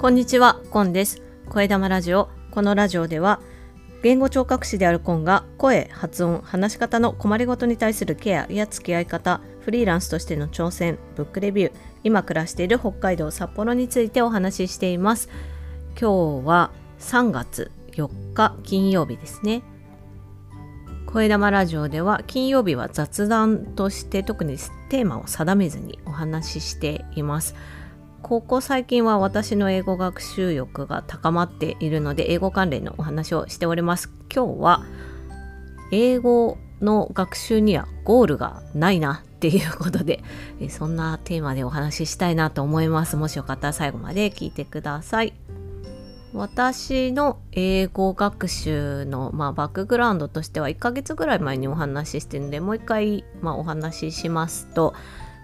こんにちは、コンです。声玉ラジオ。このラジオでは、言語聴覚士であるコンが声、発音、話し方の困りごとに対するケアや付き合い方、フリーランスとしての挑戦、ブックレビュー、今暮らしている北海道札幌についてお話ししています。今日は3月4日金曜日ですね。声玉ラジオでは金曜日は雑談として特にテーマを定めずにお話ししています。ここ最近は私の英語学習欲が高まっているので英語関連のお話をしております。今日は英語の学習にはゴールがないなっていうことでそんなテーマでお話ししたいなと思います。もしよかったら最後まで聞いてください。私の英語学習の、まあ、バックグラウンドとしては1ヶ月ぐらい前にお話ししてるのでもう一回、まあ、お話ししますと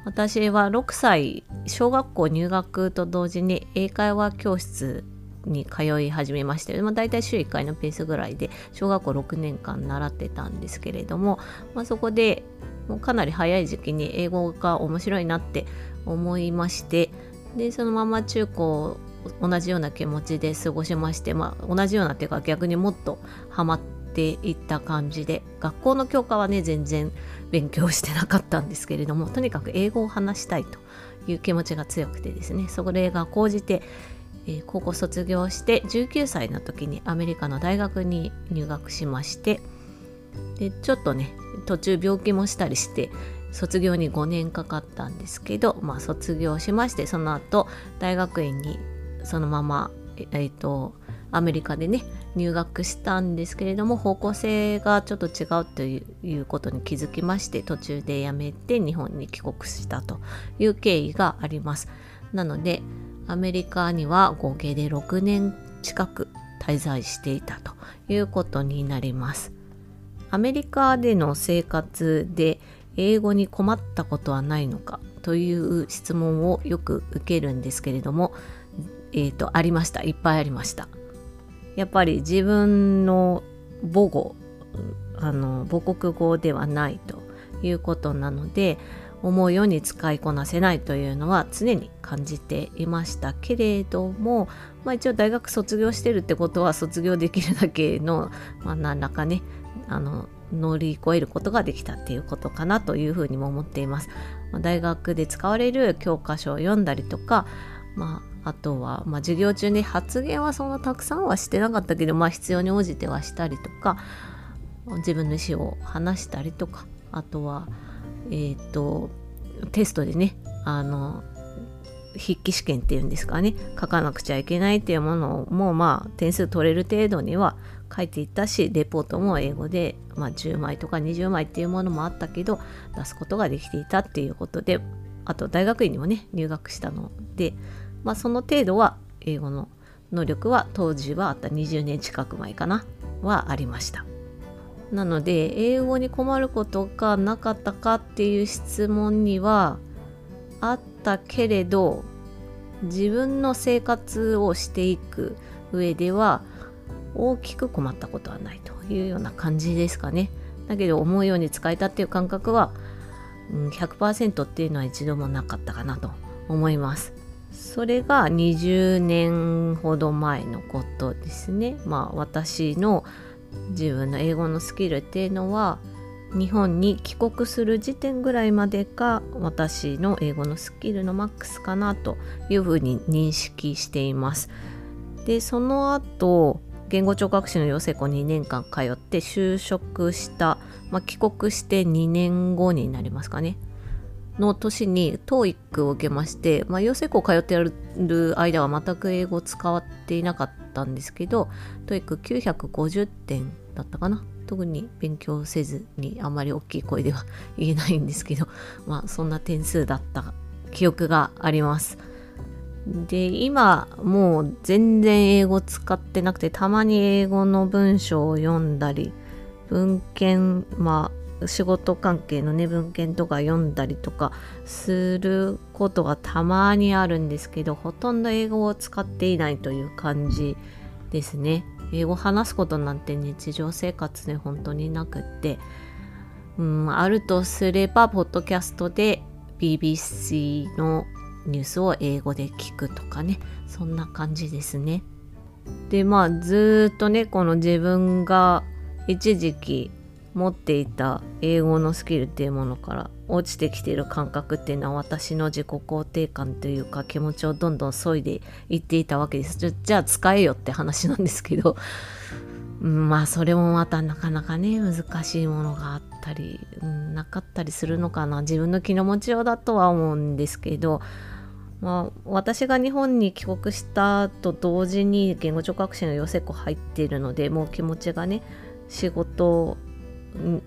私は6歳小学校入学と同時に英会話教室に通い始めまして、まあ、大体週1回のペースぐらいで小学校6年間習ってたんですけれども、まあ、そこでもうかなり早い時期に英語が面白いなって思いましてでそのまま中高同じような気持ちで過ごしまして、まあ、同じようなっていうか逆にもっとハマってていった感じで学校の教科はね全然勉強してなかったんですけれどもとにかく英語を話したいという気持ちが強くてですねそれが高じて、えー、高校卒業して19歳の時にアメリカの大学に入学しましてでちょっとね途中病気もしたりして卒業に5年かかったんですけど、まあ、卒業しましてその後大学院にそのまま、えっ、ー、とアメリカでね入学したんですけれども方向性がちょっと違うということに気づきまして途中で辞めて日本に帰国したという経緯があります。なのでアメリカには合計で6年近く滞在していたということになります。アメリカでの生活で英語に困ったことはないのかという質問をよく受けるんですけれどもえーと、ありました。いっぱいありました。やっぱり自分の母語あの母国語ではないということなので思うように使いこなせないというのは常に感じていましたけれども、まあ、一応大学卒業してるってことは卒業できるだけの、まあ、何らかねあの乗り越えることができたっていうことかなというふうにも思っています。大学で使われる教科書を読んだりとか、まあ、あとは、まあ、授業中に発言はそんなたくさんはしてなかったけど、まあ、必要に応じてはしたりとか自分の意思を話したりとかあとはえ、ー、とテストでねあの筆記試験っていうんですかね書かなくちゃいけないっていうものもまあ点数取れる程度には書いていったしレポートも英語で、まあ、10枚とか20枚っていうものもあったけど出すことができていたっていうことであと大学院にもね入学したのでまあ、その程度は英語の能力は当時はあった。20年近く前かなはありました。なので英語に困ることがなかったかっていう質問にはあったけれど自分の生活をしていく上では大きく困ったことはないというような感じですかね。だけど思うように使えたっていう感覚は100%っていうのは一度もなかったかなと思います。それが20年ほど前のことですね。まあ私の自分の英語のスキルっていうのは日本に帰国する時点ぐらいまでが私の英語のスキルのマックスかなというふうに認識しています。でその後言語聴覚士の養成校2年間通って就職した、まあ、帰国して2年後になりますかねの年に TOEIC を受けまして、まあ、養成校通ってる間は全く英語を使っていなかったんですけど TOEIC950 点だったかな。特に勉強せずにあまり大きい声では言えないんですけど まあそんな点数だった記憶があります。で今もう全然英語使ってなくてたまに英語の文章を読んだり文献まあ仕事関係のね文献とか読んだりとかすることがたまにあるんですけどほとんど英語を使っていないという感じですね。英語話すことなんて日常生活で本当になくって。うんあるとすればポッドキャストで BBC のニュースを英語で聞くとかね。そんな感じですね。でまあずっとねこの自分が一時期持っていた英語のスキルっていうものから落ちてきている感覚っていうのは私の自己肯定感というか気持ちをどんどん削いでいっていたわけです。じゃあ使えよって話なんですけど。まあそれもまたなかなかね難しいものがあったり、うん、なかったりするのかな。自分の気の持ちようだとは思うんですけど。まあ、私が日本に帰国したと同時に言語聴覚士の養成校入っているのでもう気持ちがね仕事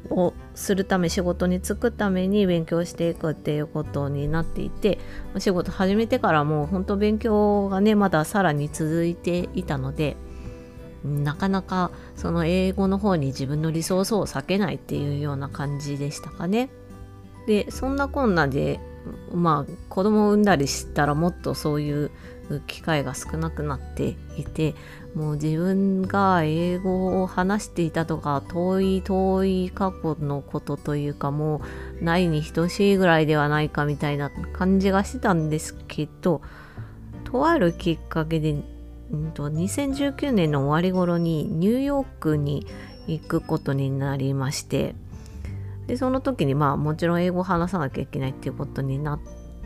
をするため仕事に就くために勉強していくっていうことになっていて仕事始めてからもう本当勉強がねまださらに続いていたのでなかなかその英語の方に自分のリソースを避けないっていうような感じでしたかね。でそんなこんなでまあ子供を産んだりしたらもっとそういう機会が少なくなっていてもう自分が英語を話していたとか遠い遠い過去のことというかもうないに等しいぐらいではないかみたいな感じがしてたんですけどとあるきっかけで、うんと、2019年の終わり頃にニューヨークに行くことになりましてでその時にまあもちろん英語を話さなきゃいけないっていうことになっ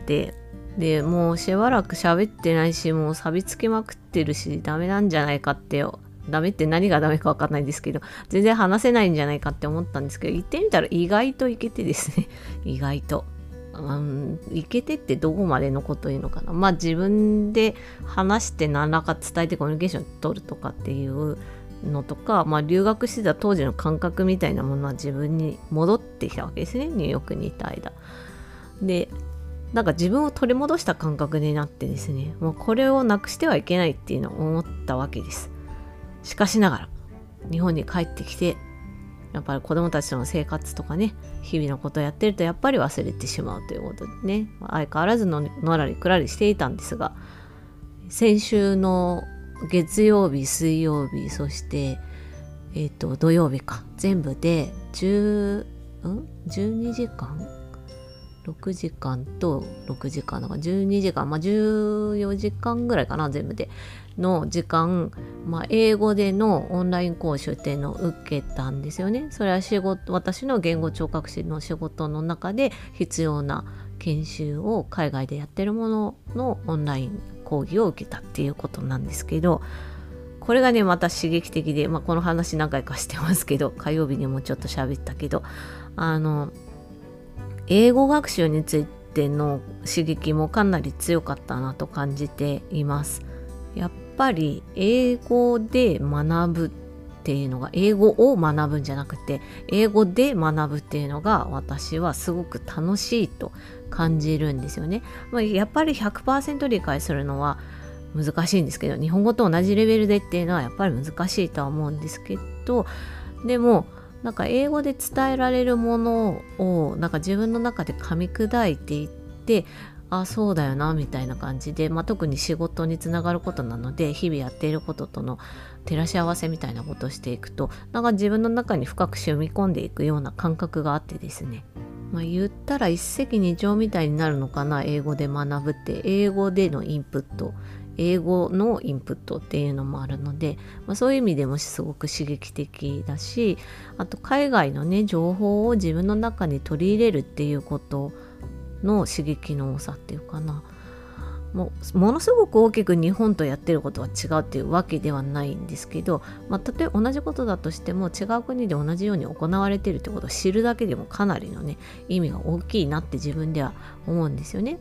てでもうしばらく喋ってないしもう錆びつきまくってるしダメなんじゃないかってダメって何がダメか分かんないですけど全然話せないんじゃないかって思ったんですけど行ってみたら意外といけてですね 意外と。うん、いけてってどこまでのこと言うのかなまあ自分で話して何らか伝えてコミュニケーション取るとかっていうのとか、まあ、留学してた当時の感覚みたいなものは自分に戻ってきたわけですねニューヨークにいた間。でなんか自分を取り戻した感覚になってですねもうこれをなくしてはいけないっていうのを思ったわけです。しかしながら日本に帰ってきてやっぱり子供たちとの生活とかね日々のことをやってるとやっぱり忘れてしまうということでね相変わらずののらりくらりしていたんですが先週の月曜日水曜日そしてえっ、ー、と土曜日か全部で10ん？12時間？6時間と6時間だから12時間まあ14時間ぐらいかな全部での時間、まあ、英語でのオンライン講習っていうのを受けたんですよね。それは仕事私の言語聴覚士の仕事の中で必要な研修を海外でやってるもののオンライン講義を受けたっていうことなんですけどこれがねまた刺激的で、まあ、この話何回かしてますけど火曜日にもちょっと喋ったけどあの英語学習についての刺激もかなり強かったなと感じています。やっぱり英語で学ぶっていうのが英語を学ぶんじゃなくて英語で学ぶっていうのが私はすごく楽しいと感じるんですよね。まあ、やっぱり100%理解するのは難しいんですけど日本語と同じレベルでっていうのはやっぱり難しいとは思うんですけどでもなんか英語で伝えられるものをなんか自分の中で噛み砕いていってあそうだよなみたいな感じで、まあ、特に仕事につながることなので日々やっていることとの照らし合わせみたいなことをしていくとなんか自分の中に深く染み込んでいくような感覚があってですね。まあ、言ったら一石二鳥みたいになるのかな英語で学ぶって。英語でのインプット。英語のインプットっていうのもあるので、まあ、そういう意味でもすごく刺激的だしあと海外のね情報を自分の中に取り入れるっていうことの刺激の多さっていうかな。もうものすごく大きく日本とやってることは違うっていうわけではないんですけど、まあ、例えば同じことだとしても違う国で同じように行われてるってことを知るだけでもかなりのね意味が大きいなって自分では思うんですよね。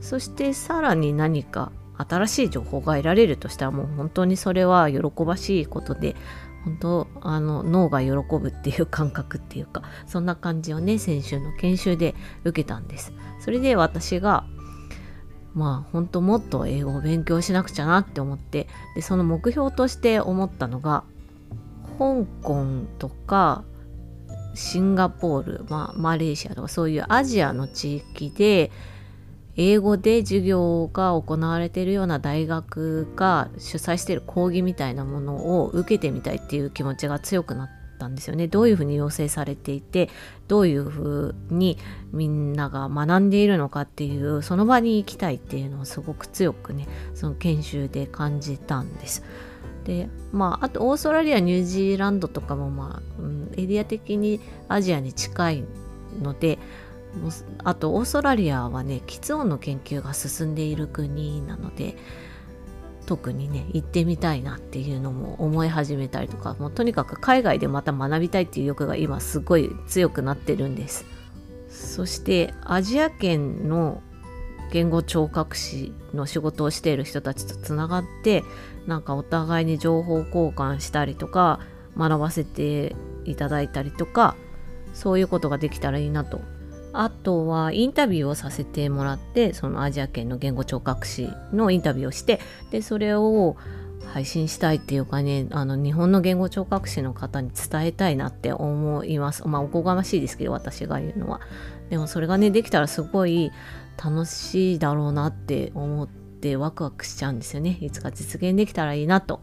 そしてさらに何か新しい情報が得られるとしたらもう本当にそれは喜ばしいことで本当あの脳が喜ぶっていう感覚っていうかそんな感じをね先週の研修で受けたんですそれで私がまあ本当もっと英語を勉強しなくちゃなって思ってでその目標として思ったのが香港とかシンガポール、まあ、マレーシアとかそういうアジアの地域で英語で授業が行われているような大学が主催している講義みたいなものを受けてみたいっていう気持ちが強くなっったんですよねどういうふうに要請されていてどういうふうにみんなが学んでいるのかっていうその場に行きたいっていうのをすごく強くねその研修で感じたんです。でまああとオーストラリアニュージーランドとかもまあ、うん、エリア的にアジアに近いのであとオーストラリアはね喫音の研究が進んでいる国なので特にね行ってみたいなっていうのも思い始めたりとかもうとにかく海外でまた学びたいっていう欲が今すごい強くなってるんです。そしてアジア圏の言語聴覚士の仕事をしている人たちとつながってなんかお互いに情報交換したりとか学ばせていただいたりとかそういうことができたらいいなとあとはインタビューをさせてもらってそのアジア圏の言語聴覚士のインタビューをしてでそれを配信したいっていうかねあの日本の言語聴覚士の方に伝えたいなって思います。まあおこがましいですけど私が言うのは。でもそれがねできたらすごい楽しいだろうなって思ってワクワクしちゃうんですよね。いつか実現できたらいいなと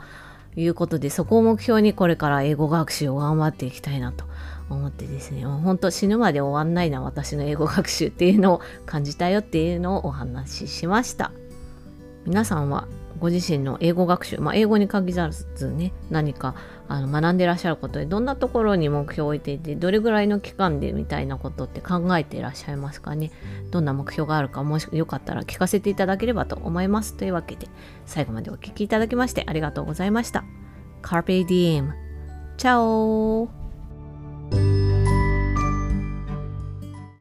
いうことでそこを目標にこれから英語学習を頑張っていきたいなと思ってですねもう本当死ぬまで終わんないな私の英語学習っていうのを感じたよっていうのをお話ししました。皆さんはご自身の英語学習、まあ、英語に限らずね何かあの学んでらっしゃることでどんなところに目標を置いていてどれぐらいの期間でみたいなことって考えていらっしゃいますかね？どんな目標があるかもしよかったら聞かせていただければと思いますというわけで最後までお聴きいただきましてありがとうございました。Carpe Diem チャオ